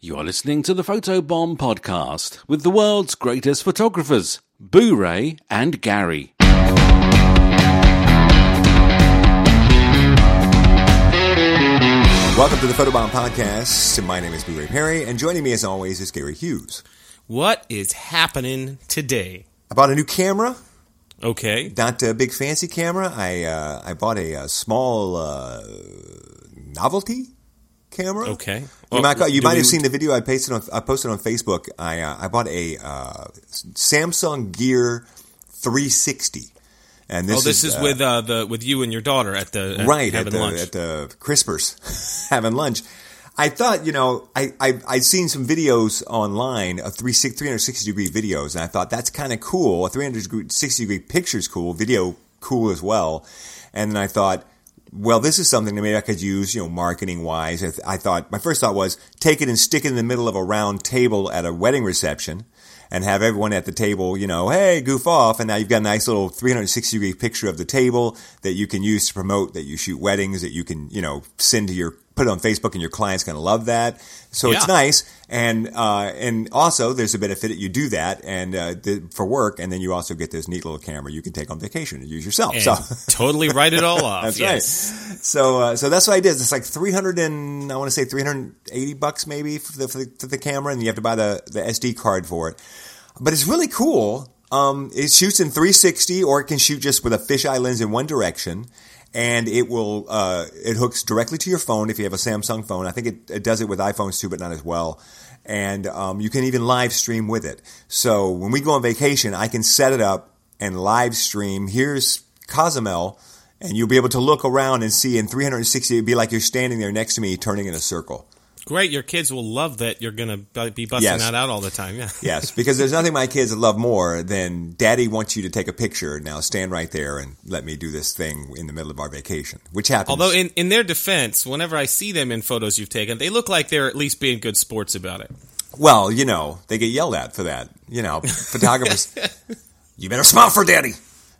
You are listening to the Photobomb podcast with the world's greatest photographers, Boo Ray and Gary. Welcome to the Photobomb Podcast. My name is B. Ray Perry, and joining me as always is Gary Hughes. What is happening today? I bought a new camera, Okay. not a big fancy camera. I uh, I bought a, uh small uh, novelty camera. Okay. You Oh, might, you might we- have seen the video I posted on I posted on Facebook. I uh, I bought a uh, Samsung Gear 360, and this oh, this is, uh, with uh, the with you and your daughter at the at right at the, lunch. at the Crispers having lunch. I thought, you know, I, I, I'd seen some videos online of three, 360 degree videos, and I thought that's kind of cool. A 360 degree picture is cool, video cool as well. And then I thought, well, this is something that maybe I could use, you know, marketing wise. I, th- I thought, my first thought was take it and stick it in the middle of a round table at a wedding reception and have everyone at the table, you know, hey, goof off. And now you've got a nice little 360 degree picture of the table that you can use to promote that you shoot weddings that you can, you know, send to your, put it on Facebook and your client's going to love that. So it's nice. And, uh, and also there's a benefit that you do that and, uh, for work. And then you also get this neat little camera you can take on vacation and use yourself. and so. totally write it all off. That's yes. right. So, uh, so that's what I did. It's like three hundred and I want to say three hundred eighty bucks maybe for the, for the for the camera, and you have to buy the the SD card for it. But it's really cool. Um, it shoots in 360, or it can shoot just with a fisheye lens in one direction, and it will uh, it hooks directly to your phone if you have a Samsung phone. I think it, it does it with iPhones too, but not as well. And um, you can even live stream with it. So when we go on vacation, I can set it up and live stream. Here's Cozumel, and you'll be able to look around and see in 360. It'd be like you're standing there next to me, turning in a circle. Great. Your kids will love that. You're gonna be busting Yes. that out all the time. Yeah. Yes, because there's nothing my kids love more than Daddy wants you to take a picture. Now stand right there and let me do this thing in the middle of our vacation, which happens. Although in, in their defense, whenever I see them in photos you've taken, they look like they're at least being good sports about it. well, you know, they get yelled at for that. You know, photographers, you better smile for Daddy.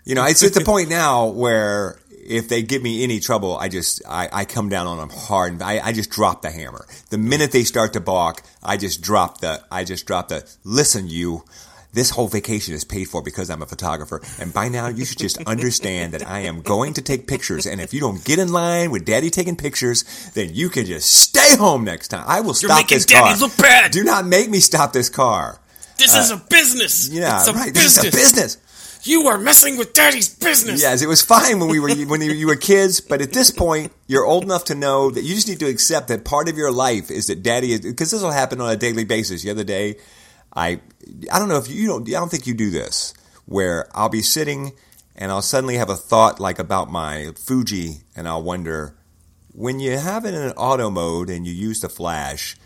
You know, it's at the point now where if they give me any trouble, I just I, I come down on them hard. I, I just drop the hammer. The minute they start to balk, I just drop the I just drop the listen you. This whole vacation is paid for because I'm a photographer, and by now you should just understand that I am going to take pictures. And if you don't get in line with Daddy taking pictures, then you can just stay home next time. I will stop making this Daddy car. look bad. Do not make me stop this car. This is a business. Uh, Yeah, it's a right. business. This is a business. You are messing with daddy's business. Yes, it was fine when we were when you were kids, but at this point, you're old enough to know that you just need to accept that part of your life is that daddy is because this will happen on a daily basis. The other day, I I don't know if you, you don't I don't think you do this where I'll be sitting and I'll suddenly have a thought like about my Fuji and I'll wonder when you have it in an auto mode and you use the flash,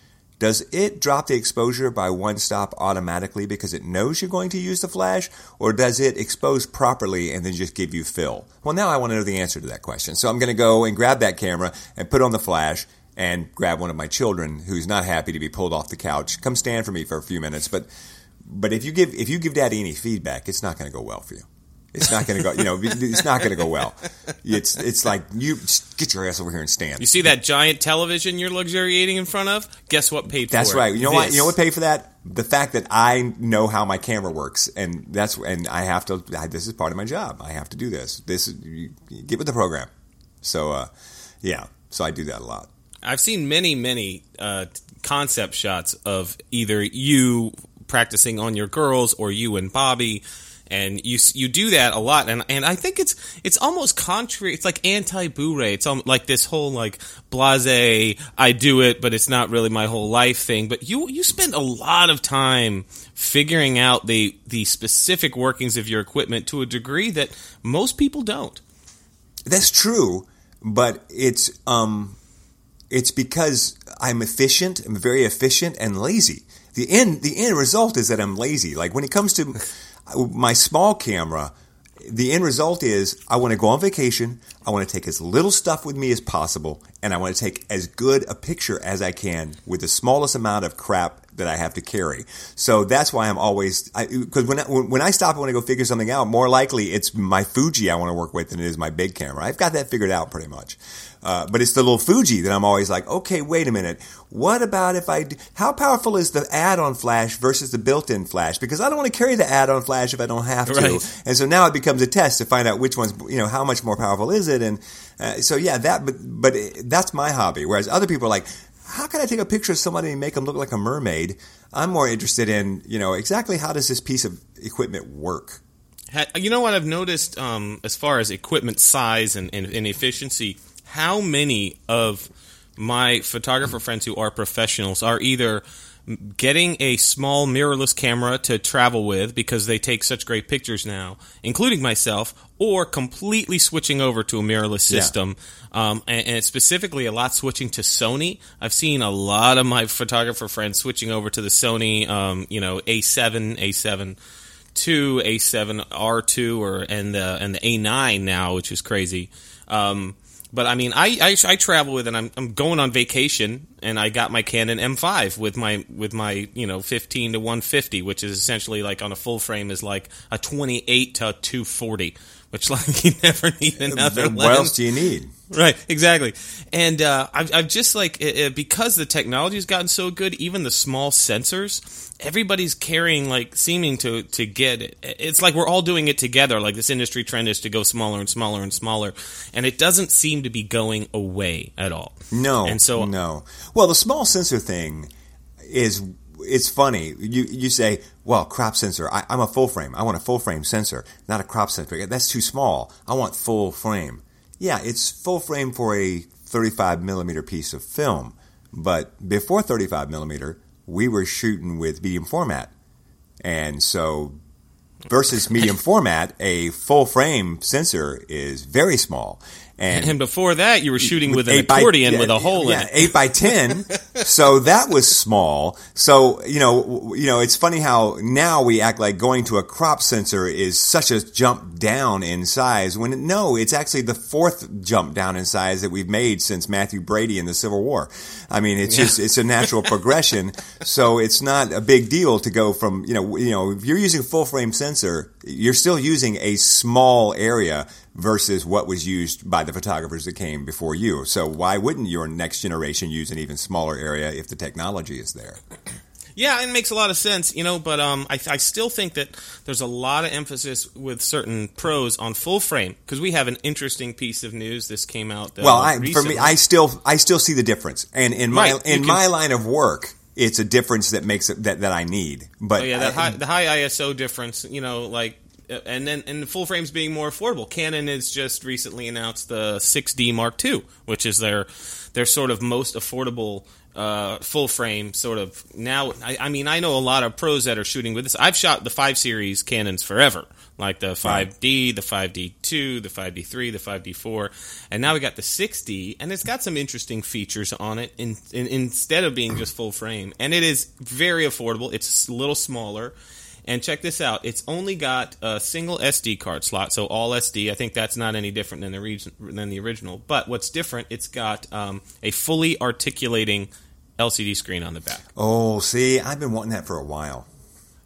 does it drop the exposure by one stop automatically because it knows you're going to use the flash, or does it expose properly and then just give you fill? Well, now I want to know the answer to that question. So I'm going to go and grab that camera and put on the flash and grab one of my children who's not happy to be pulled off the couch. Come stand for me for a few minutes, but but if you give if you give daddy any feedback, it's not going to go well for you. It's not going to go. You know, it's not going to go well. It's it's like you get your ass over here and stand. You see that giant television you're luxuriating in front of? Guess what paid for that? That's it? right. You know what? You know what paid for that? The fact that I know how my camera works, and that's and I have to. I, this is part of my job. I have to do this. This is you, you get with the program. So, uh, yeah. So I do that a lot. I've seen many, many uh, concept shots of either you practicing on your girls or you and Bobby, and you you do that a lot. And and I think it's it's almost contrary. It's like anti Bure. It's like this whole like blase. I do it, but it's not really my whole life thing. But you you spend a lot of time figuring out the the specific workings of your equipment to a degree that most people don't. That's true, but it's um, it's because I'm efficient. I'm very efficient and lazy. The end the end result is that I'm lazy. Like when it comes to my small camera, the end result is I want to go on vacation. I want to take as little stuff with me as possible, and I want to take as good a picture as I can with the smallest amount of crap that I have to carry. So that's why I'm always because when I, when I stop and want to go figure something out, more likely it's my Fuji I want to work with than it is my big camera. I've got that figured out pretty much. Uh, but it's the little Fuji that I'm always like, okay, wait a minute. What about if I? Do, how powerful is the add-on flash versus the built-in flash? Because I don't want to carry the add-on flash if I don't have to. Right. And so now it becomes a test to find out which one's, you know, how much more powerful is it? And uh, so yeah, that. But but that's my hobby. Whereas other people are like, how can I take a picture of somebody and make them look like a mermaid? I'm more interested in, you know, exactly how does this piece of equipment work? You know what I've noticed um, as far as equipment size and, and, and efficiency how many of my photographer friends who are professionals are either getting a small mirrorless camera to travel with because they take such great pictures now, including myself, or completely switching over to a mirrorless system. Yeah. Um, and, and, specifically, a lot switching to Sony. I've seen a lot of my photographer friends switching over to the Sony, um, you know, A7, A7. 2 A7 R2 or and the and the A9 now, which is crazy. Um, but I mean, I, I, I travel with, and I'm, I'm going on vacation, and I got my Canon M5 with my with my you know 15 to 150, which is essentially like on a full frame is like a 28 to 240, which like you never need another. What lens. else do you need? Right, exactly. And uh, I've, I've just like it, it, because the technology has gotten so good, even the small sensors, everybody's carrying like seeming to to get it. It's like we're all doing it together. Like this industry trend is to go smaller and smaller and smaller, and it doesn't seem to be going away at all. No, and so no. Well, the small sensor thing is it's funny. You you say, well, crop sensor. I, am a full frame. I want a full frame sensor, not a crop sensor. That's too small. I want full frame. Yeah, it's full frame for a 35 millimeter piece of film, but before 35 millimeter, we were shooting with medium format. And so versus medium format, a full frame sensor is very small. And, and, before that, you were shooting with, with an accordion by, with a hole yeah, in it. Eight by ten. so that was small. So you know, you know, it's funny how now we act like going to a crop sensor is such a jump down in size. When no, it's actually the fourth jump down in size that we've made since Mathew Brady in the Civil War. I mean, it's yeah. just it's a natural progression. So it's not a big deal to go from you know you know if you're using a full frame sensor, you're still using a small area versus what was used by the photographers that came before you. So why wouldn't your next generation use an even smaller area if the technology is there? Yeah, it makes a lot of sense, you know. But um, I, I still think that there's a lot of emphasis with certain pros on full frame because we have an interesting piece of news. This came out. Uh, well, I, for me, I still I still see the difference, and in my right, in can, my line of work, it's a difference that makes it that, that I need. But oh yeah, that high, the high ISO difference, you know, like uh, and then and the full frames being more affordable. Canon has just recently announced the 6D Mark II, which is their their sort of most affordable uh, full frame sort of now. I, I, mean, I know a lot of pros that are shooting with this. I've shot the five series Canons forever, like the 5D, the 5D2, the 5D3, the 5D4, and now we got the 6D, and it's got some interesting features on it. In, in, instead of being just full frame, and it is very affordable. It's a little smaller. And check this out. It's only got a single SD card slot, so all SD. I think that's not any different than the region, than the original. But what's different? It's got um, a fully articulating LCD screen on the back. Oh, see, I've been wanting that for a while.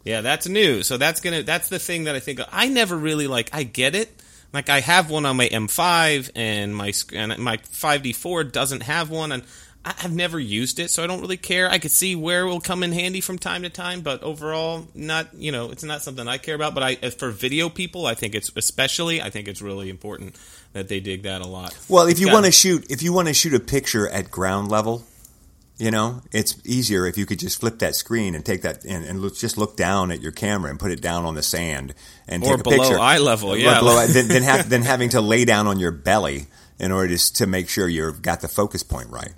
Yeah, that's new. So that's gonna that's the thing that I think I never really like. I get it. Like I have one on my M5 and my and my 5D4 doesn't have one and I've never used it, so I don't really care. I could see where it will come in handy from time to time, but overall, not you know, it's not something I care about. But I, for video people, I think it's especially, I think it's really important that they dig that a lot. Well, if you want to shoot, if you want to shoot a picture at ground level, you know, it's easier if you could just flip that screen and take that and, and look, just look down at your camera and put it down on the sand and or take a below picture. eye level, yeah. Below, than, than, have, than having to lay down on your belly in order to, to make sure you've got the focus point right.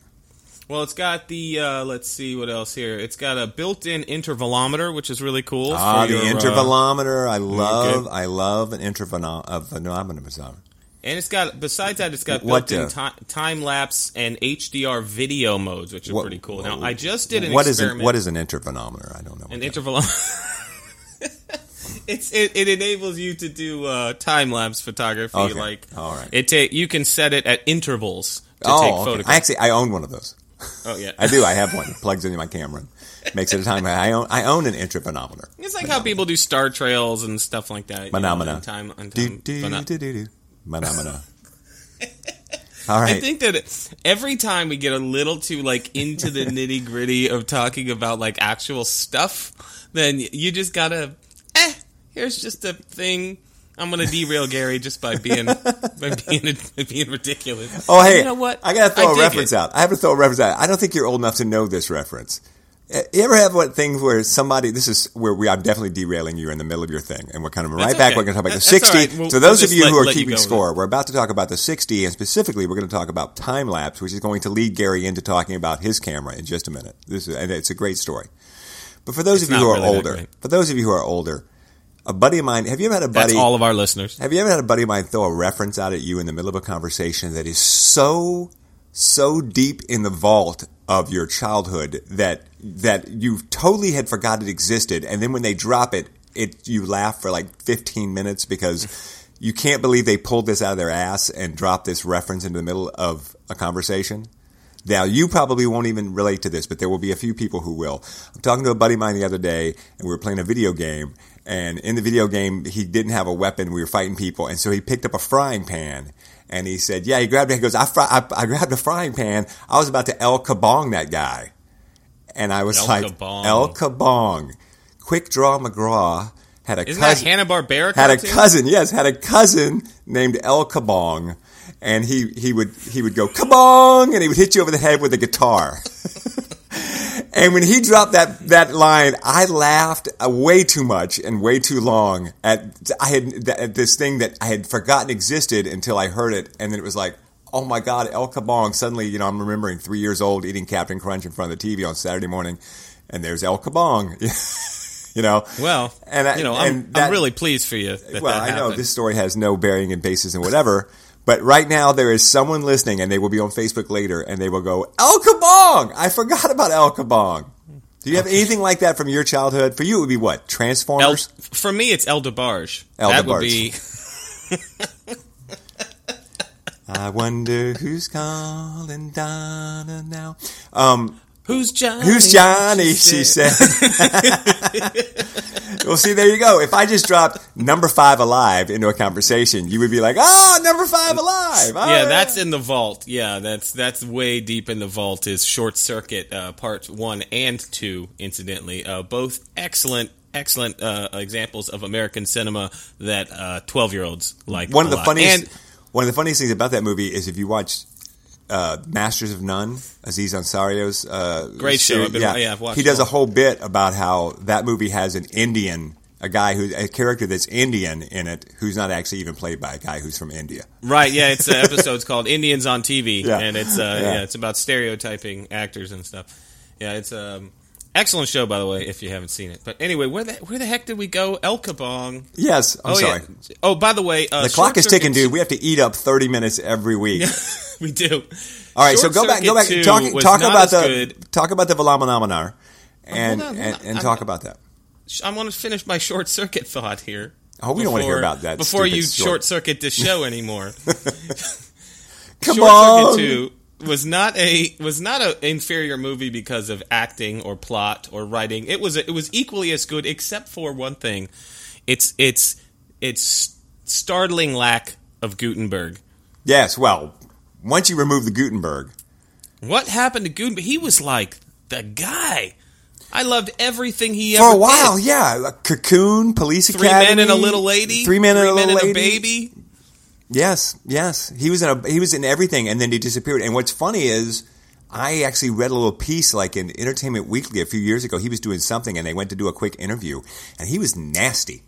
Well, it's got the uh, let's see what else here. It's got a built-in intervalometer, which is really cool. Ah, the your, uh, intervalometer. Uh, I love. I love an intervalometer. And it's got besides that, it's got built-in uh, time lapse and HDR video modes, which are what, pretty cool. Now, I just did an what experiment. Is an, what is an intervalometer? I don't know. An intervalometer. it's it, it, enables you to do uh, time lapse photography. Okay. Like, all right, it ta- you can set it at intervals to oh, take okay. photographs. I actually I own one of those. Oh yeah, I do. I have one. Plugs into my camera. Makes it a time. I own. I own an interphenometer. It's like how people do star trails and stuff like that. know, Phenomena. on time, Do do do do do. Phenomena. All right. I think that every time we get a little too like into the nitty gritty of talking about like actual stuff, then you just gotta, eh, here's just a thing. I'm gonna derail Gary just by being by being by being ridiculous. Oh, hey, you know what? I gotta throw I a reference it. out. I have to throw a reference out. I don't think you're old enough to know this reference. Uh, You ever have what things where somebody? This is where we. I'm definitely derailing you in the middle of your thing, and we're kind of right That's back. We're going to talk about the That- that's 60. all right. We'll- so those we'll of you let- who are keeping score, we're about to talk about the 60, and specifically, we're going to talk about time lapse, which is going to lead Gary into talking about his camera in just a minute. This is, and it's a great story. But for those It's of you who are really older, for those of you who are older, a buddy of mine. Have you ever had a buddy? That's all of our listeners. Have you ever had a buddy of mine throw a reference out at you in the middle of a conversation that is so so deep in the vault of your childhood that that you totally had forgot it existed, and then when they drop it, it you laugh for like 15 minutes because you can't believe they pulled this out of their ass and dropped this reference into the middle of a conversation. Now, you probably won't even relate to this, but there will be a few people who will. I'm talking to a buddy of mine the other day, and we were playing a video game. And in the video game, he didn't have a weapon. We were fighting people. And so he picked up a frying pan. And he said, Yeah, he grabbed it. He goes, I, fry, I, I grabbed a frying pan. I was about to El Kabong that guy. And I was El like, Kabong. El Kabong. Quick Draw McGraw had a Isn't cousin that Hanna Barbera? had a cousin, yes, had a cousin named El Kabong, and he he would he would go kabong, and he would hit you over the head with a guitar. and when he dropped that that line, I laughed uh, way too much and way too long at I had at this thing that I had forgotten existed until I heard it, and then it was like. Oh my God, El Kabong! Suddenly, you know, I'm remembering three years old eating Captain Crunch in front of the TV on Saturday morning, and there's El Kabong. you know, Well, And I- you know, I'm, that- I'm really pleased for you. Well, I know this story has no bearing and basis and whatever, but right now there is someone listening, and they will be on Facebook later, and they will go, El Kabong! I forgot about El Kabong. Do you have anything like that from your childhood? For you, it would be what? El, Transformers? for me, it's El DeBarge. El that would be I wonder who's calling Donna now. Um, who's Johnny? who's Johnny? She said. well, see, there you go. If I just dropped number five alive into a conversation, you would be like, "Oh, number five alive." All Yeah, right. that's in the vault. Yeah, that's that's way deep in the vault. Is Short Circuit uh, Part One and Two, incidentally, uh, both excellent, excellent uh, examples of American cinema that twelve year olds like. one of the lot. funniest And one of the funniest things about that movie is if you watch uh, Masters of None, Aziz Ansari's uh, Great show. been- yeah, I've watched he does a whole bit about how that movie has an Indian, a guy who a character that's Indian in it, who's not actually even played by a guy who's from India. Right, yeah, it's an episode's called Indians on TV, Yeah. and it's uh, Yeah. yeah. it's about stereotyping actors and stuff. Yeah, it's um excellent show by the way if you haven't seen it. But anyway, where the where the heck did we go? El Kabong. Yes, I'm oh sorry. yeah. Oh, by the way, uh, The clock is ticking, dude. We have to eat up 30 minutes every week. we do. All right, Short so go back, go back, 2 talk, talk about the good. talk about the Velamananar, and hold on, hold and, on. and I'm- talk about that. I want to finish my short circuit thought here. Oh, we don't want to hear about that before you short- short circuit this show anymore. Come Short on. Circuit Two was not a was not an inferior movie because of acting or plot or writing. It was it was equally as good, except for one thing. It's it's it's startling lack of Guttenberg. Yes, well, once you remove the Guttenberg, What happened to Guttenberg? He was like the guy. I loved everything he for ever a while, did. yeah, Cocoon, Police Three Academy, men and a little lady. three men and a Three little men lady, and a baby. Yes, yes, he was in a he was in everything, and then he disappeared. And what's funny is, I actually read a little piece like in Entertainment Weekly a few years ago. He was doing something, and they went to do a quick interview, and he was nasty.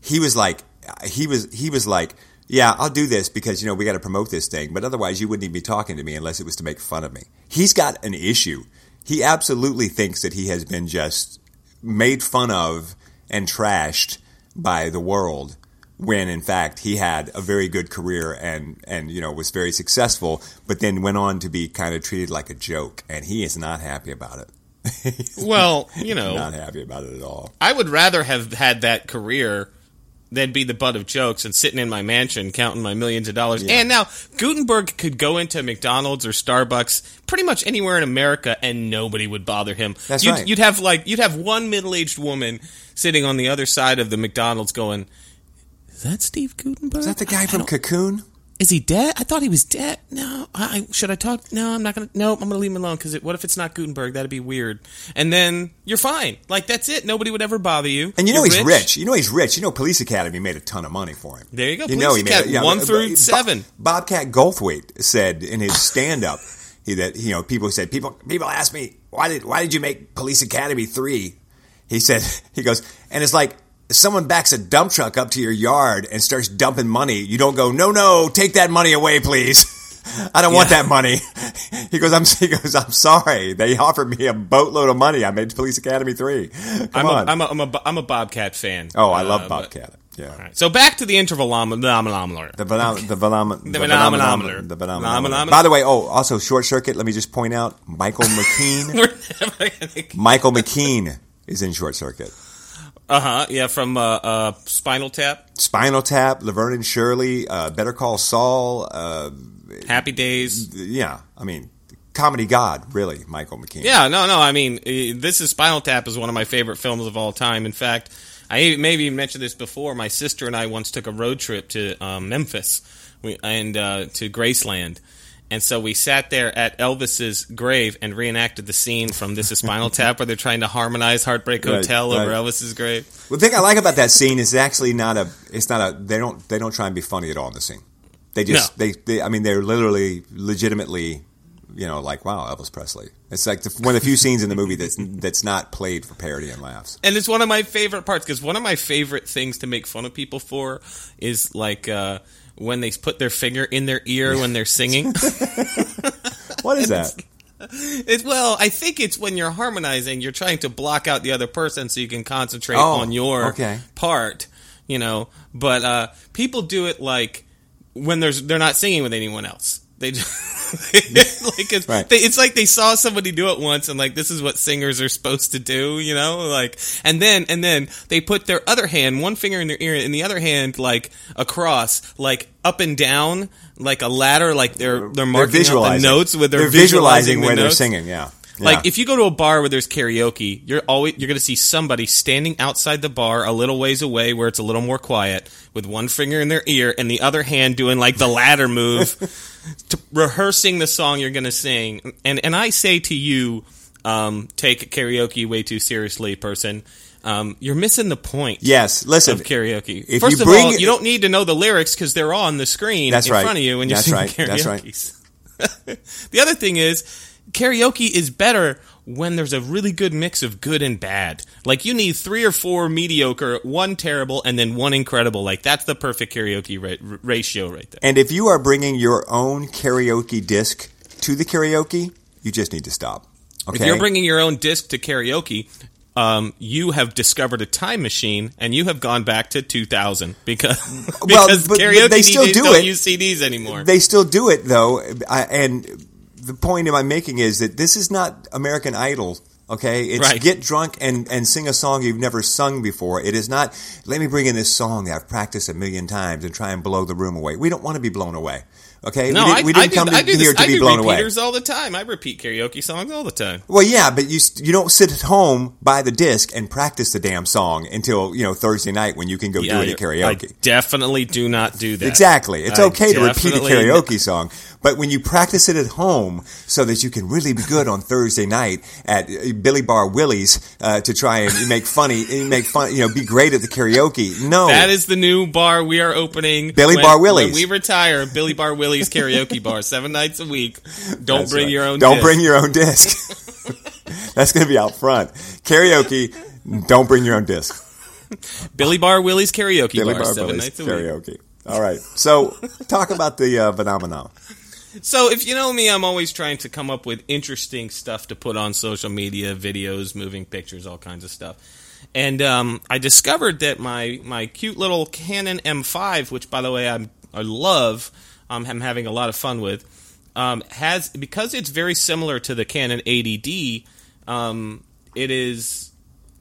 He was like, he was he was like, yeah, I'll do this because you know we got to promote this thing, but otherwise you wouldn't even be talking to me unless it was to make fun of me. He's got an issue. He absolutely thinks that he has been just made fun of and trashed by the world when in fact he had a very good career and and you know was very successful but then went on to be kind of treated like a joke and he is not happy about it Well, you know, not happy about it at all I would rather have had that career they'd be the butt of jokes and sitting in my mansion counting my millions of dollars. And now Guttenberg could go into McDonald's or Starbucks, pretty much anywhere in America, and nobody would bother him. That's you'd, right. You'd have like you'd have one middle aged woman sitting on the other side of the McDonald's going. Is that Steve Guttenberg? Is that the guy I from don't- Cocoon? is he dead? I thought he was dead. No, I, should I talk? No, I'm not gonna. No, I'm gonna leave him alone because what if it's not Guttenberg? That'd be weird. And then you're fine. Like that's it. Nobody would ever bother you. And you know You're he's rich. You know he's rich. You know Police Academy made a ton of money for him. There you go. You Police know he made Academy, it. Yeah, one but- through but seven. Bob- Bobcat Goldthwait said in his stand-up he, that you know people said people people ask me why did why did you make Police Academy three? He said he goes and it's like someone backs a dump truck up to your yard and starts dumping money. You don't go no no take that money away please. I don't want that money. He goes, I'm. He goes, I'm sorry. They offered me a boatload of money. I made Police Academy three. Come I'm on. a, I'm, a, I'm, a, I'm a Bobcat fan. oh, I love Uh, but- Bobcat. Yeah. all right. So back to the intervalometer. The the phenom- the phenomenon- the phenomenon. Phenomenon. By the way, oh, also short circuit. Let me just point out Michael McKean. We're never gonna. Michael McKean is in short circuit. Uh huh. Yeah, from uh, uh, Spinal Tap, Spinal Tap, Laverne and Shirley, uh, Better Call Saul. Uh, Happy Days. yeah, I mean, comedy god, really, Michael McKean. Yeah, no, no. I mean, this is Spinal Tap is one of my favorite films of all time. In fact, I maybe even mentioned this before. My sister and I once took a road trip to um, Memphis we, and uh, to Graceland. And so we sat there at Elvis's grave and reenacted the scene from This Is Spinal Tap, where they're trying to harmonize Heartbreak Right, Hotel over right. Elvis's grave. The thing I like about that scene is actually not a. It's not a. They don't. They don't try and be funny at all in the scene. They just. No. They, they. I mean, they're literally, legitimately. You know, like wow, Elvis Presley. It's like the, one of the few scenes in the movie that's that's not played for parody and laughs. And it's one of my favorite parts because one of my favorite things to make fun of people for is like uh, when they put their finger in their ear when they're singing. What is that? It, well, I think it's when you're harmonizing, you're trying to block out the other person so you can concentrate Oh, on your okay. part, you know. But uh, people do it like when there's they're not singing with anyone else. They just, like it's, Right. they, it's like they saw somebody do it once and like this is what singers are supposed to do, you know, like and then and then they put their other hand, one finger in their ear, and the other hand like across, like up and down, like a ladder, like they're they're marking out the visualizing. notes with their They're visualizing the where they're singing. Yeah. Like Yeah. if you go to a bar where there's karaoke, you're always you're going to see somebody standing outside the bar a little ways away where it's a little more quiet with one finger in their ear and the other hand doing like the ladder move rehearsing the song you're going to sing. And and I say to you um, take karaoke way too seriously, person. Um, you're missing the point. yes. Listen. Of karaoke. if First you of bring- all, you don't need to know the lyrics because they're on the screen That's in right. front of you when you're That's singing right. That's right. karaoke. the other thing is, karaoke is better when there's a really good mix of good and bad. Like you need three or four mediocre, one terrible, and then one incredible. Like that's the perfect karaoke ra- ratio right there. And if you are bringing your own karaoke disc to the karaoke, you just need to stop. Okay. If you're bringing your own disc to karaoke. Um, you have discovered a time machine, and you have gone back to 2000 because Well, because but- but karaoke they still DJs do don't it. use CDs anymore. They still do it though, and the point am I'm making is that this is not American Idol. Okay, it's Right. get drunk and, and sing a song you've never sung before. It is not. Let me bring in this song that I've practiced a million times and try and blow the room away. We don't want to be blown away. Okay, no, we, I, didn't- we didn't I come do, to, I do here this, to I be do blown away. all the time. I repeat karaoke songs all the time. Well, yeah, but you you don't sit at home buy the disc and practice the damn song until you know Thursday night when you can go do it at you're- I karaoke. definitely do not do that. Exactly. It's I okay to repeat a karaoke song, but when you practice it at home so that you can really be good on Thursday night at uh, Billy Bar Willie's uh, to try and make funny, make fun, you know, be great at the karaoke. No, That is the new bar we are opening. Billy when- Bar Willie's. When we retire, Billy Bar Willie's karaoke bar, seven nights a week. Don't That's bring right. your own. Don't disc. bring your own disc. That's going to be out front. Karaoke. Don't bring your own disc. Billy Bar Willie's karaoke Billy bar, Bar seven Willie's nights a week. karaoke. All right. So talk about the uh, phenomenon. So if you know me, I'm always trying to come up with interesting stuff to put on social media, videos, moving pictures, all kinds of stuff. And um, I discovered that my my cute little Canon M5, which by the way I'm, I love, um, I'm having a lot of fun with, um, has because it's very similar to the Canon 80D. Um, it is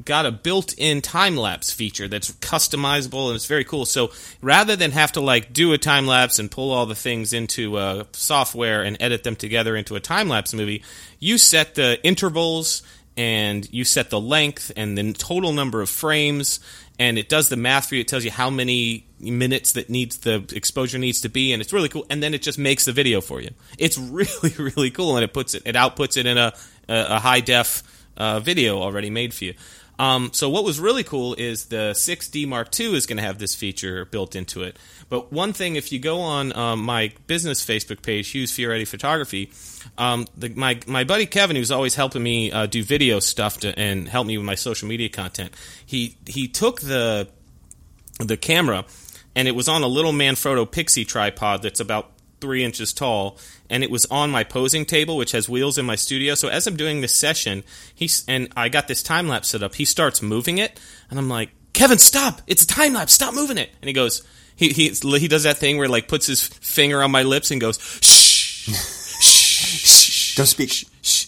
got a built-in time lapse feature that's customizable and it's very cool. So rather than have to like do a time lapse and pull all the things into uh, software and edit them together into a time lapse movie, you set the intervals and you set the length and the total number of frames and it does the math for you. It tells you how many minutes that needs the exposure needs to be, and it's really cool. And then it just makes the video for you. It's really really cool, and it puts it it outputs it in a a, high def uh, video already made for you. Um, so what was really cool is the 6D Mark II is going to have this feature built into it. But one thing, if you go on um, my business Facebook page, Hughes Fioretti Photography, um, the, my my buddy Kevin, who's always helping me uh, do video stuff to, and help me with my social media content, he he took the the camera and it was on a little Manfrotto PIXI tripod that's about three inches tall, and it was on my posing table, which has wheels in my studio. So as I'm doing this session, he's and I got this time lapse set up. He starts moving it, and I'm like, Kevin, stop! It's a time lapse. Stop moving it. And he goes, he he he does that thing where like puts his finger on my lips and goes, shh, shh, shh, Don't speak. shh, shh.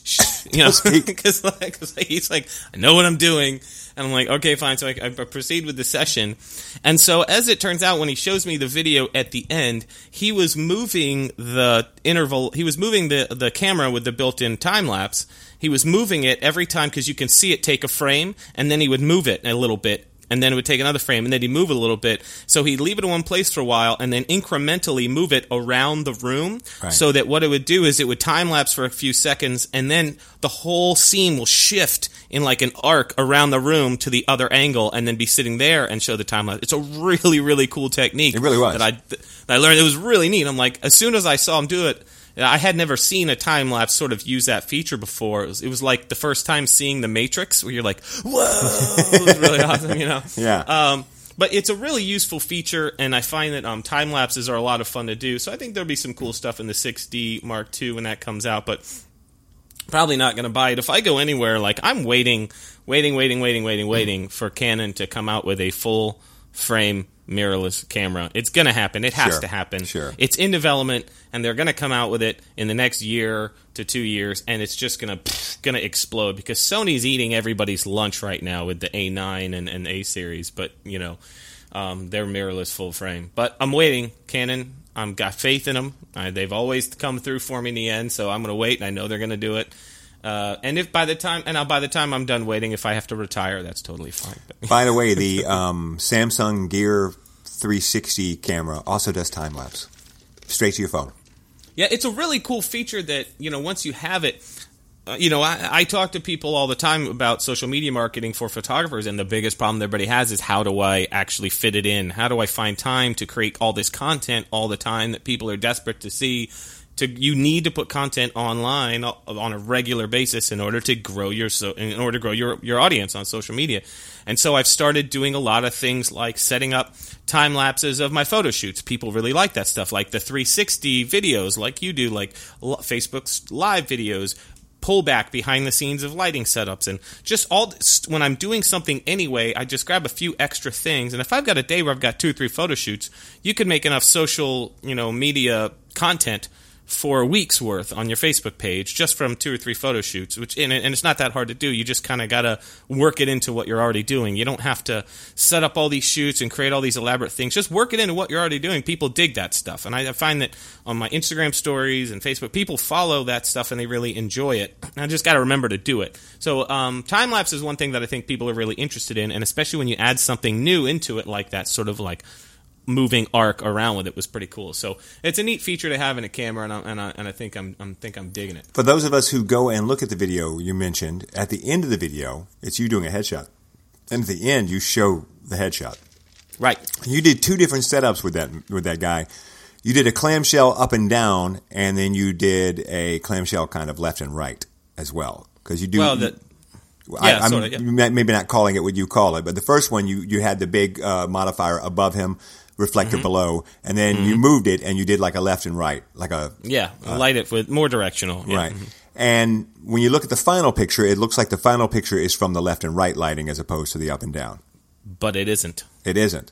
You know, because like, 'cause he's like, I know what I'm doing. And I'm like, okay, fine. So I, I proceed with the session. And so, as it turns out, when he shows me the video at the end, he was moving the interval, he was moving the, the camera with the built in time lapse. He was moving it every time because you can see it take a frame, and then he would move it a little bit. And then it would take another frame, and then he'd move it a little bit. So he'd leave it in one place for a while, and then incrementally move it around the room. Right. So that what it would do is it would time lapse for a few seconds, and then the whole scene will shift in like an arc around the room to the other angle, and then be sitting there and show the time lapse. It's a really, really cool technique. It really was. that I that I learned. It was really neat. I'm like, as soon as I saw him do it. I had never seen a time lapse sort of use that feature before. It was, it was like the first time seeing The Matrix, where you're like, "Whoa!" it was really awesome, you know. Yeah. Um, but it's a really useful feature, and I find that um, time lapses are a lot of fun to do. So I think there'll be some cool stuff in the 6D Mark II when that comes out. But probably not going to buy it. If I go anywhere, like I'm waiting, waiting, waiting, waiting, waiting, waiting for Canon to come out with a full frame mirrorless camera. It's going to happen. It has Sure. to happen. Sure. It's in development, and they're going to come out with it in the next year to two years, and it's just going to going to explode because Sony's eating everybody's lunch right now with the A9 and, and A series. But you know, um, they're mirrorless full frame. But I'm waiting. Canon. I'm got faith in them. Uh, they've always come through for me in the end, so I'm going to wait, and I know they're going to do it. Uh, and if by the time and uh, by the time I'm done waiting, if I have to retire, that's totally fine. But, By the way, the um, Samsung Gear 360 camera also does time lapse, straight to your phone. Yeah, it's a really cool feature that you know once you have it. Uh, you know, I, I talk to people all the time about social media marketing for photographers, and the biggest problem everybody has is how do I actually fit it in? How do I find time to create all this content all the time that people are desperate to see? To you need to put content online on a regular basis in order to grow your so in order to grow your your audience on social media. And so I've started doing a lot of things like setting up time lapses of my photo shoots. People really like that stuff, like the 360 videos, like you do, like Facebook's live videos, pullback behind the scenes of lighting setups, and just all when I'm doing something anyway, I just grab a few extra things. And if I've got a day where I've got two or three photo shoots, you can make enough social, you know, media content for a week's worth on your Facebook page just from two or three photo shoots, which and, and it's not that hard to do. You just kind of got to work it into what you're already doing. You don't have to set up all these shoots and create all these elaborate things. Just work it into what you're already doing. People dig that stuff, and I I find that on my Instagram stories and Facebook, people follow that stuff and they really enjoy it. And I just got to remember to do it. So um, time lapse is one thing that I think people are really interested in, and especially when you add something new into it, like that sort of like moving arc around with it was pretty cool. So it's a neat feature to have in a camera, and I, and I, and I think I'm, I'm think I'm digging it. For those of us who go and look at the video you mentioned, at the end of the video, it's you doing a headshot. And at the end, you show the headshot. Right. You did two different setups with that with that guy. You did a clamshell up and down, and then you did a clamshell kind of left and right as well. Because you do. Well, the, I, yeah, I'm sorta, yeah. maybe not calling it what you call it, but the first one you you had the big uh, modifier above him, reflector Mm-hmm. below, and then you moved it and you did like a left and right, like a yeah, light it with more directional. Yeah. right. And when you look at the final picture, it looks like the final picture is from the left and right lighting as opposed to the up and down. But it isn't. It isn't.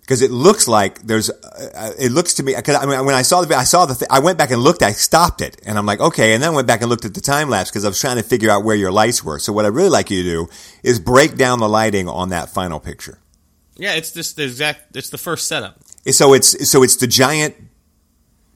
because it looks like there's. Uh, it looks to me because I mean, when I saw the I saw the th- I went back and looked. I stopped it, and I'm like, okay. And then I went back and looked at the time lapse because I was trying to figure out where your lights were. So what I'd really like you to do is break down the lighting on that final picture. Yeah, it's just the exact. It's the first setup. So it's so it's the giant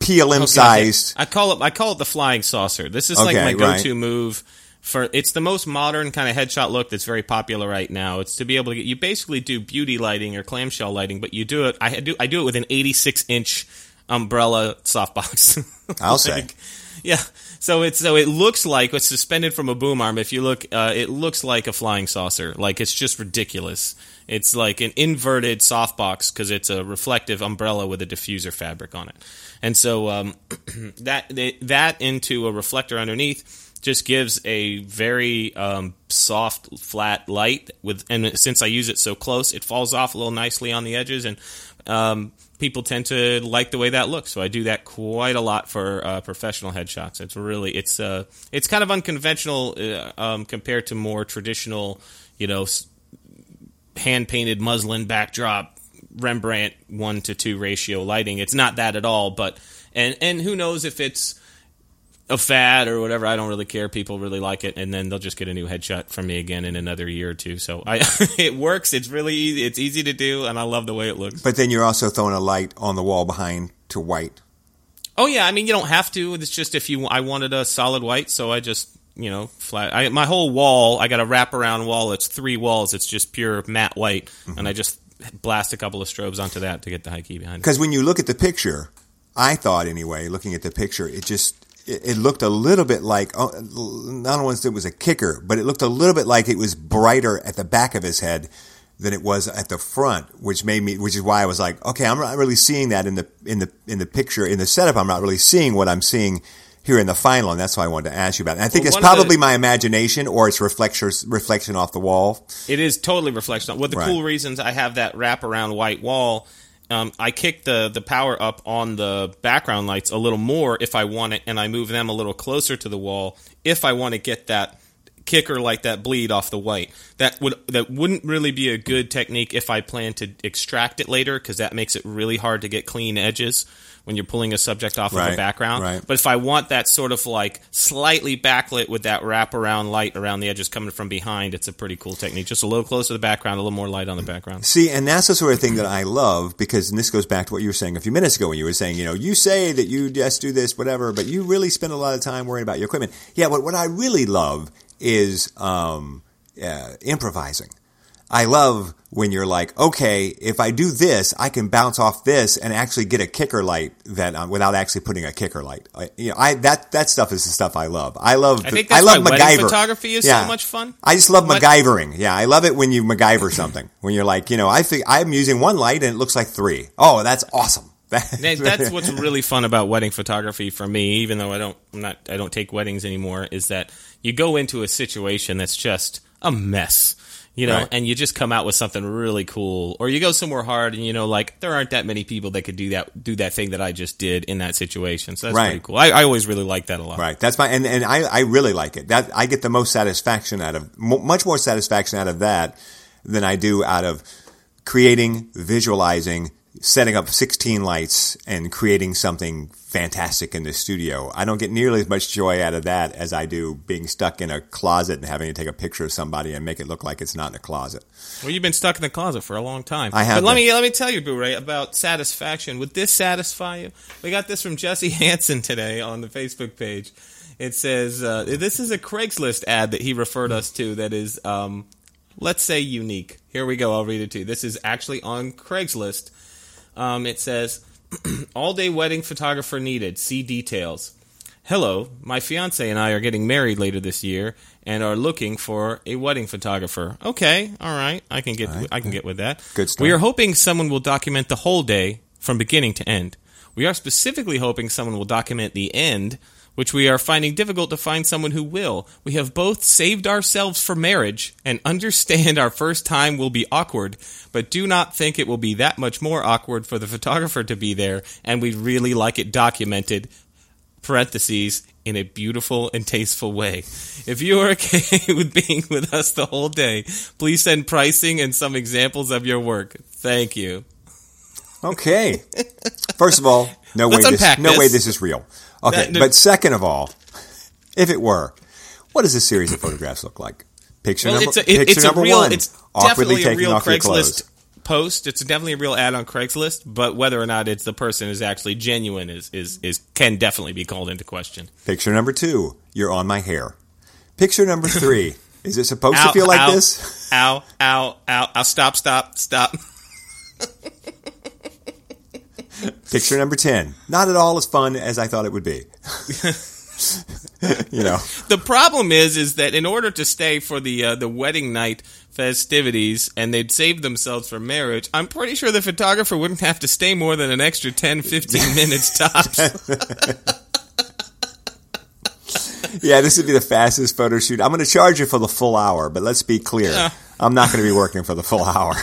PLM Okay, sized. I call it. I call it the flying saucer. This is like my go-to move for. It's the most modern kind of headshot look that's very popular right now. It's to be able to get. You basically do beauty lighting or clamshell lighting, but you do it. I do. I do it with an 86 inch umbrella softbox. I'll say. Like, yeah. So it's so it looks like it's suspended from a boom arm. If you look, uh, it looks like a flying saucer. Like it's just ridiculous. It's like an inverted softbox because it's a reflective umbrella with a diffuser fabric on it. And so um, that that into a reflector underneath just gives a very um, soft, flat light. With and since I use it so close, it falls off a little nicely on the edges and. Um, people tend to like the way that looks. So I do that quite a lot for uh, professional headshots. It's really it's uh it's kind of unconventional uh, um, compared to more traditional, you know, hand painted muslin backdrop Rembrandt one to two ratio lighting. It's not that at all. But and and who knows if it's a fad or whatever. I don't really care. People really like it, and then they'll just get a new headshot from me again in another year or two. So I, it works. It's really easy. It's easy to do, and I love the way it looks. But then you're also throwing a light on the wall behind to white. Oh yeah, I mean you don't have to. It's just if you. I wanted a solid white, so I just you know flat. I, my whole wall, I got a wraparound wall. It's three walls. It's just pure matte white, mm-hmm. and I just blast a couple of strobes onto that to get the high key behind it. Because when you look at the picture, I thought anyway, looking at the picture, it just it, it looked a little bit like oh, not only it was a kicker, but it looked a little bit like it was brighter at the back of his head than it was at the front, which made me, which is why I was like, okay, I'm not really seeing that in the in the in the picture in the setup. I'm not really seeing what I'm seeing here in the final, and that's why I wanted to ask you about it. And I think Well, it's of the- probably my imagination or it's reflection reflection off the wall. It is totally reflection. One of the Right. cool reasons I have that wraparound white wall, um, I kick the the power up on the background lights a little more if I want it, and I move them a little closer to the wall if I want to get that kicker like that bleed off the white. That would that wouldn't really be a good technique if I plan to extract it later because that makes it really hard to get clean edges when you're pulling a subject off of Right, a background. right. But if I want that sort of like slightly backlit with that wraparound light around the edges coming from behind, it's a pretty cool technique. Just a little closer to the background, a little more light on the background. See, and that's the sort of thing that I love because, and this goes back to what you were saying a few minutes ago when you were saying, you know, you say that you just do this, whatever, but you really spend a lot of time worrying about your equipment. Yeah, but what I really love is um, uh, improvising. I love when you're like, okay, if I do this, I can bounce off this and actually get a kicker light that um, without actually putting a kicker light. I, you know, I that that stuff is the stuff I love. I love. I think I that's love why MacGyver. photography is so much fun. I just love What- MacGyvering. Yeah, I love it when you MacGyver something. When you're like, you know, I think I'm using one light and it looks like three. Oh, that's awesome. That- That's what's really fun about wedding photography for me, even though I don't I'm not I don't take weddings anymore, is that you go into a situation that's just a mess. You know, Right. and you just come out with something really cool, or you go somewhere hard, and you know, like there aren't that many people that could do that do that thing that I just did in that situation. So that's Right. pretty cool. I, I always really like that a lot. Right. That's my and, and I, I really like it. That I get the most satisfaction out of much more satisfaction out of that than I do out of creating, visualizing, setting up 16 lights and creating something fantastic in the studio. I don't get nearly as much joy out of that as I do being stuck in a closet and having to take a picture of somebody and make it look like it's not in a closet. Well, you've been stuck in the closet for a long time. I have But let been. me let me tell you, Boo Ray, about satisfaction. Would this satisfy you? We got this from Jesse Hansen today on the Facebook page. It says uh, this is a Craigslist ad that he referred us to. That is, um, let's say, unique. Here we go. I'll read it to you. This is actually on Craigslist. Um, it says, "All day wedding photographer needed. See details." Hello, my fiance and I are getting married later this year and are looking for a wedding photographer. Okay, all right, I can get I can get with that. Good stuff. We are hoping someone will document the whole day from beginning to end. We are specifically hoping someone will document the end, which we are finding difficult to find someone who will. We have both saved ourselves for marriage and understand our first time will be awkward, but do not think it will be that much more awkward for the photographer to be there, and we really like it documented parentheses in a beautiful and tasteful way. If you are okay with being with us the whole day, please send pricing and some examples of your work. Thank you. Okay. First of all, no way Let's this, unpack no this. way this is real. Okay, That- but second of all, if it were, what does this series of photographs look like? Picture Well, number, it's a, it- picture it's a number real, one. it's awkwardly definitely a taking real off your clothes. Craigslist post. It's definitely a real ad on Craigslist, but whether or not it's the person is actually genuine is is, is can definitely be called into question. Picture number two, you're on my hair. Picture number three, is it supposed to feel like ow, this? Ow, ow, ow, ow, stop, stop, stop. Picture number 10, not at all as fun as I thought it would be. you know, The problem is, is that in order to stay for the uh, the wedding night festivities, and they'd save themselves for marriage, I'm pretty sure the photographer wouldn't have to stay more than an extra 10, 15 minutes tops. yeah, this would be the fastest photo shoot. I'm going to charge you for the full hour, but let's be clear. Yeah. I'm not going to be working for the full hour.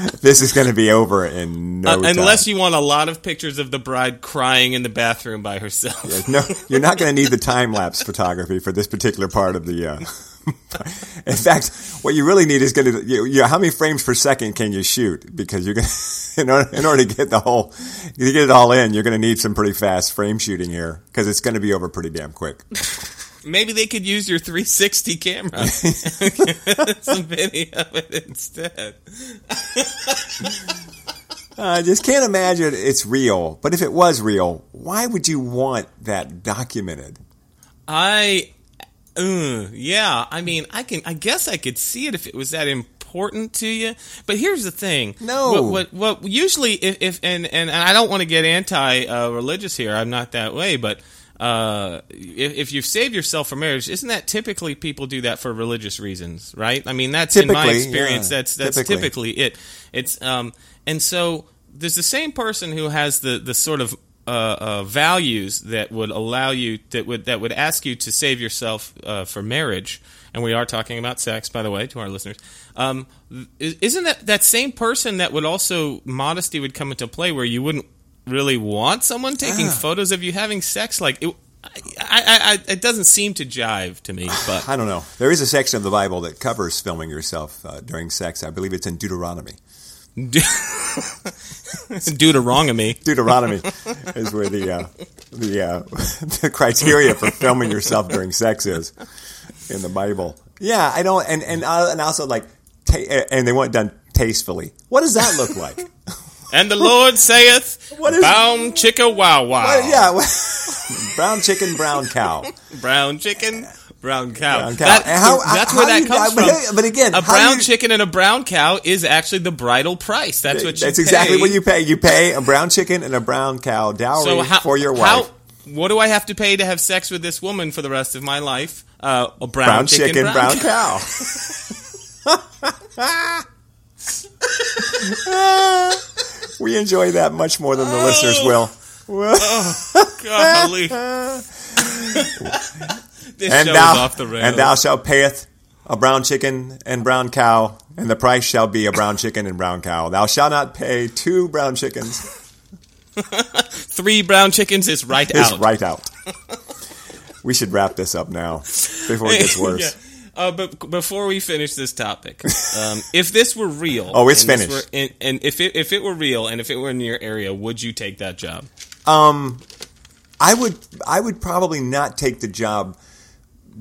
this is going to be over in no Uh, time. unless you want a lot of pictures of the bride crying in the bathroom by herself. no, you're not going to need the time lapse photography for this particular part of the. Uh, in fact, what you really need is going to. You, you, how many frames per second can you shoot? Because you're going to, in order, in order to get the whole, to get it all in, you're going to need some pretty fast frame shooting here because it's going to be over pretty damn quick. Maybe they could use your 360 camera. Some video of it instead. I just can't imagine it's real. But if it was real, why would you want that documented? I, uh, yeah. I mean, I can. I guess I could see it if it was that important to you. But here's the thing. No. What? What? what usually, if, if and, and and I don't want to get anti-religious here. I'm not that way, but. Uh, if, if you've saved yourself for marriage, isn't that typically people do that for religious reasons, right? I mean, that's in my experience. yeah, that's that's typically. typically it. It's um, and so there's the same person who has the the sort of uh, uh, values that would allow you that would that would ask you to save yourself uh, for marriage. And we are talking about sex, by the way, to our listeners. Um, isn't that that same person that would also modesty would come into play where you wouldn't really want someone taking Ah. photos of you having sex? Like it, I, I, I, it doesn't seem to jive to me. But I don't know. There is a section of the Bible that covers filming yourself uh, during sex. I believe it's in Deuteronomy. Deuteronomy. Deuteronomy is where the uh, the uh, the criteria for filming yourself during sex is in the Bible. Yeah, I don't, and and uh, and also like, ta- and they want it done tastefully. What does that look like? And the Lord saith, What is- "Bound chicka wow wow." What- yeah, brown chicken, brown cow. brown chicken, brown cow. Brown cow. That- how- that's how where that comes but- from. but again, a brown you- chicken and a brown cow is actually the bridal price. That's what you. That's exactly what you pay. You pay a brown chicken and a brown cow dowry So for your wife. How, what do I have to pay to have sex with this woman for the rest of my life? Uh, a brown, brown chicken, chicken, brown cow. we enjoy that much more than the oh. listeners will. Oh, golly. this and show thou, is off the rails. and thou shalt payeth a brown chicken and brown cow, and the price shall be a brown chicken and brown cow. Thou shalt not pay two brown chickens. Three brown chickens is right It's out. right out. we should wrap this up now before it gets worse. Yeah. Uh, but before we finish this topic, um, if this were real, Oh, it's and finished. were- and, and if it if it were real, and if it were in your area, would you take that job? I would I would probably not take the job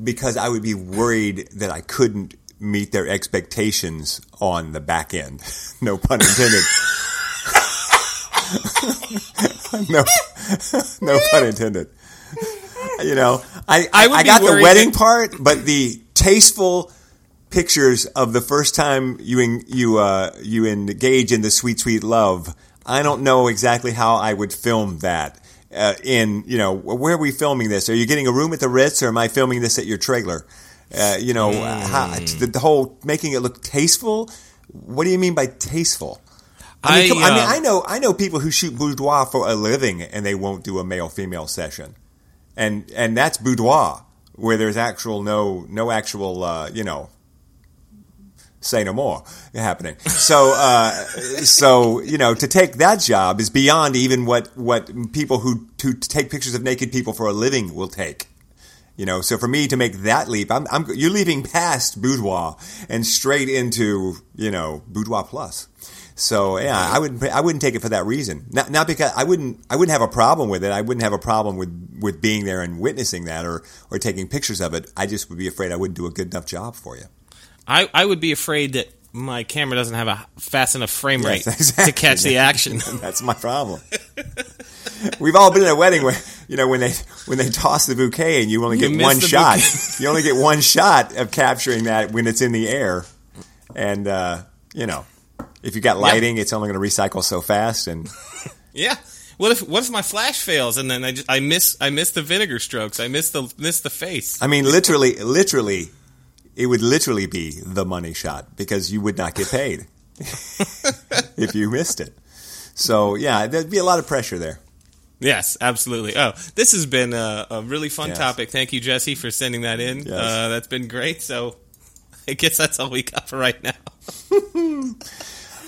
because I would be worried that I couldn't meet their expectations on the back end. No pun intended. no, no pun intended. You know, I I I, I got the wedding that- part, but the tasteful pictures of the first time you en- you uh, you engage in the sweet sweet love. I don't know exactly how I would film that. Uh, in you know where are we filming this? Are you getting a room at the Ritz, or am I filming this at your trailer? Uh, you know how, the, the whole making it look tasteful. What do you mean by tasteful? I mean, I, I mean, uh, I know I know people who shoot boudoir for a living and they won't do a male female session, and and that's boudoir where there's actual no no actual uh, you know say no more happening. So uh, so you know to take that job is beyond even what what people who to take pictures of naked people for a living will take. You know, so for me to make that leap, I'm, I'm you're leaving past boudoir and straight into you know boudoir plus. So yeah, I wouldn't I wouldn't take it for that reason. Not not because I wouldn't I wouldn't have a problem with it. I wouldn't have a problem with with being there and witnessing that or or taking pictures of it. I just would be afraid I wouldn't do a good enough job for you. I, I would be afraid that my camera doesn't have a fast enough frame rate Yes, exactly. to catch the action. That's my problem. We've all been at a wedding where you know when they when they toss the bouquet and you only get miss one shot. bouquet. you only get one shot of capturing that when it's in the air, and uh, you know if you got lighting, it's only going to recycle so fast. And yeah. What if what if my flash fails and then I just I miss I miss the vinegar strokes I miss the miss the face I mean, literally, literally, it would literally be the money shot because you would not get paid if you missed it. So yeah, there'd be a lot of pressure there. Yes, absolutely. Oh, this has been a, a really fun Yes. topic. Thank you, Jesse, for sending that in. Yes. Uh, that's been great. So I guess that's all we got for right now.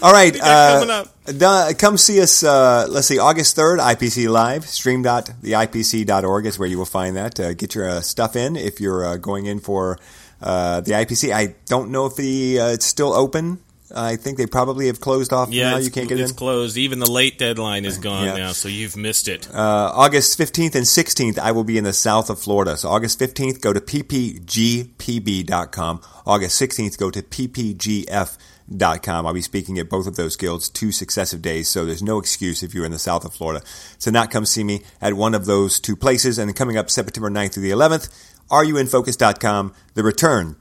All right, uh, coming up? duh, come see us. Uh, let's see, August third, IPC Live. Stream.theipc.org is where you will find that. Uh, get your uh, stuff in if you're uh, going in for uh, the IPC. I don't know if the uh, it's still open. I think they probably have closed off Yeah, now. You can't get it's in. It's closed. Even the late deadline is gone Yeah. now, so you've missed it. Uh, August 15th and 16th, I will be in the south of Florida. So August 15th, go to ppgpb.com. August 16th, go to ppgf.com. I'll be speaking at both of those guilds two successive days, so there's no excuse if you're in the south of Florida to not come see me at one of those two places. And then coming up September 9th through the 11th, areyouinfocus.com, the return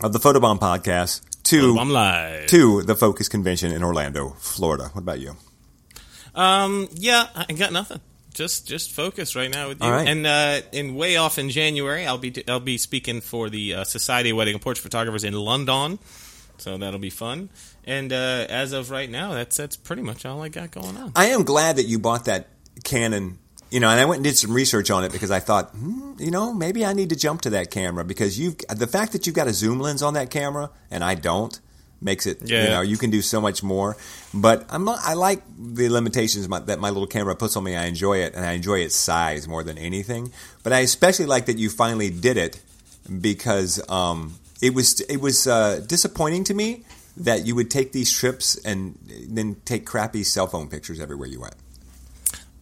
of the Photobomb podcast to, I'm live. to the Focus Convention in Orlando, Florida. What about you? Um, yeah, I got nothing. Just just focus right now with you. All right. And uh, in way off in January, I'll be I'll be speaking for the uh, Society of Wedding and Portrait Photographers in London, so that'll be fun. And uh, as of right now, that's that's pretty much all I got going on. I am glad that you bought that Canon. You know, and I went and did some research on it because I thought, hmm, you know, maybe I need to jump to that camera because you've the fact that you've got a zoom lens on that camera and I don't makes it. yeah. You know, you can do so much more. But I'm not, I like the limitations my, that my little camera puts on me. I enjoy it and I enjoy its size more than anything. But I especially like that you finally did it because um, it was it was uh, disappointing to me that you would take these trips and then take crappy cell phone pictures everywhere you went.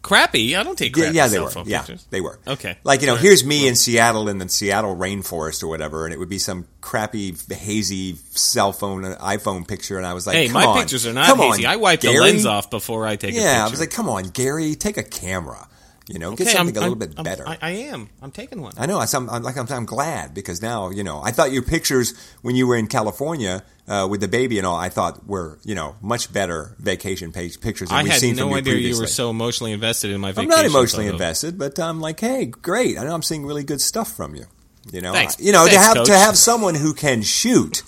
Crappy? I don't take Yeah, crappy yeah, they cell were. phone Yeah, pictures. they were. Okay. Like you know, here's me in Seattle in the Seattle rainforest or whatever, and it would be some crappy hazy cell phone uh, iPhone picture, and I was like, Hey, my on. pictures are not Come hazy. On, I wipe the lens off before I take a picture. Yeah, I was like, come on, Gary, take a camera. You know, get something I'm- a little I'm- bit I'm- better. I, I am. I'm taking one. I know. I- I'm, I'm like I'm, I'm glad because now you know. I thought your pictures when you were in California uh, with the baby and all, I thought were you know much better vacation page pictures than I we've had seen no from idea you were so emotionally invested in my I'm not emotionally photos. invested, but I'm like, hey, great! I know I'm seeing really good stuff from you. You know, Thanks. you know to have Coach. to have someone who can shoot,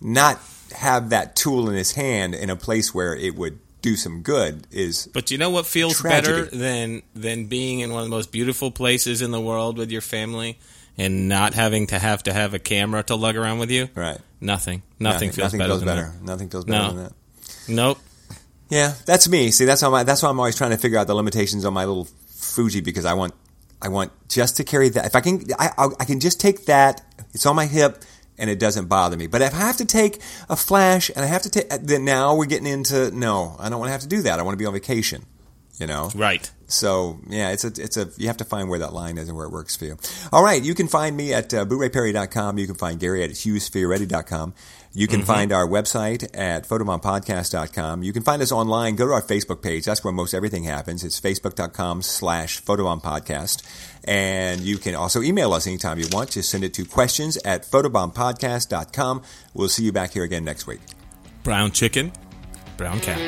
not have that tool in his hand in a place where it would do some good is But you know what feels Tragedy. better than than being in one of the most beautiful places in the world with your family and not having to have to have a camera to lug around with you? right. Nothing. Nothing, feels nothing better. feels than better. Nothing feels better No. than that. Nope. Yeah, that's me. See, that's how my, that's why I'm always trying to figure out the limitations on my little Fuji because I want I want just to carry that. If I can, I I can just take that. It's on my hip and it doesn't bother me. But if I have to take a flash and I have to take, then now we're getting into no. I don't want to have to do that. I want to be on vacation. You know, Right. so yeah, it's a it's a you have to find where that line is and where it works for you. All right, you can find me at uh, boorayperry.com. You can find Gary at hughesfioretti.com. You can mm-hmm. find our website at photobombpodcast.com. You can find us online. Go to our Facebook page. That's where most everything happens. It's facebook.com slash photobombpodcast. And you can also email us anytime you want. Just send it to questions at photobombpodcast.com. We'll see you back here again next week. Brown chicken, brown cow.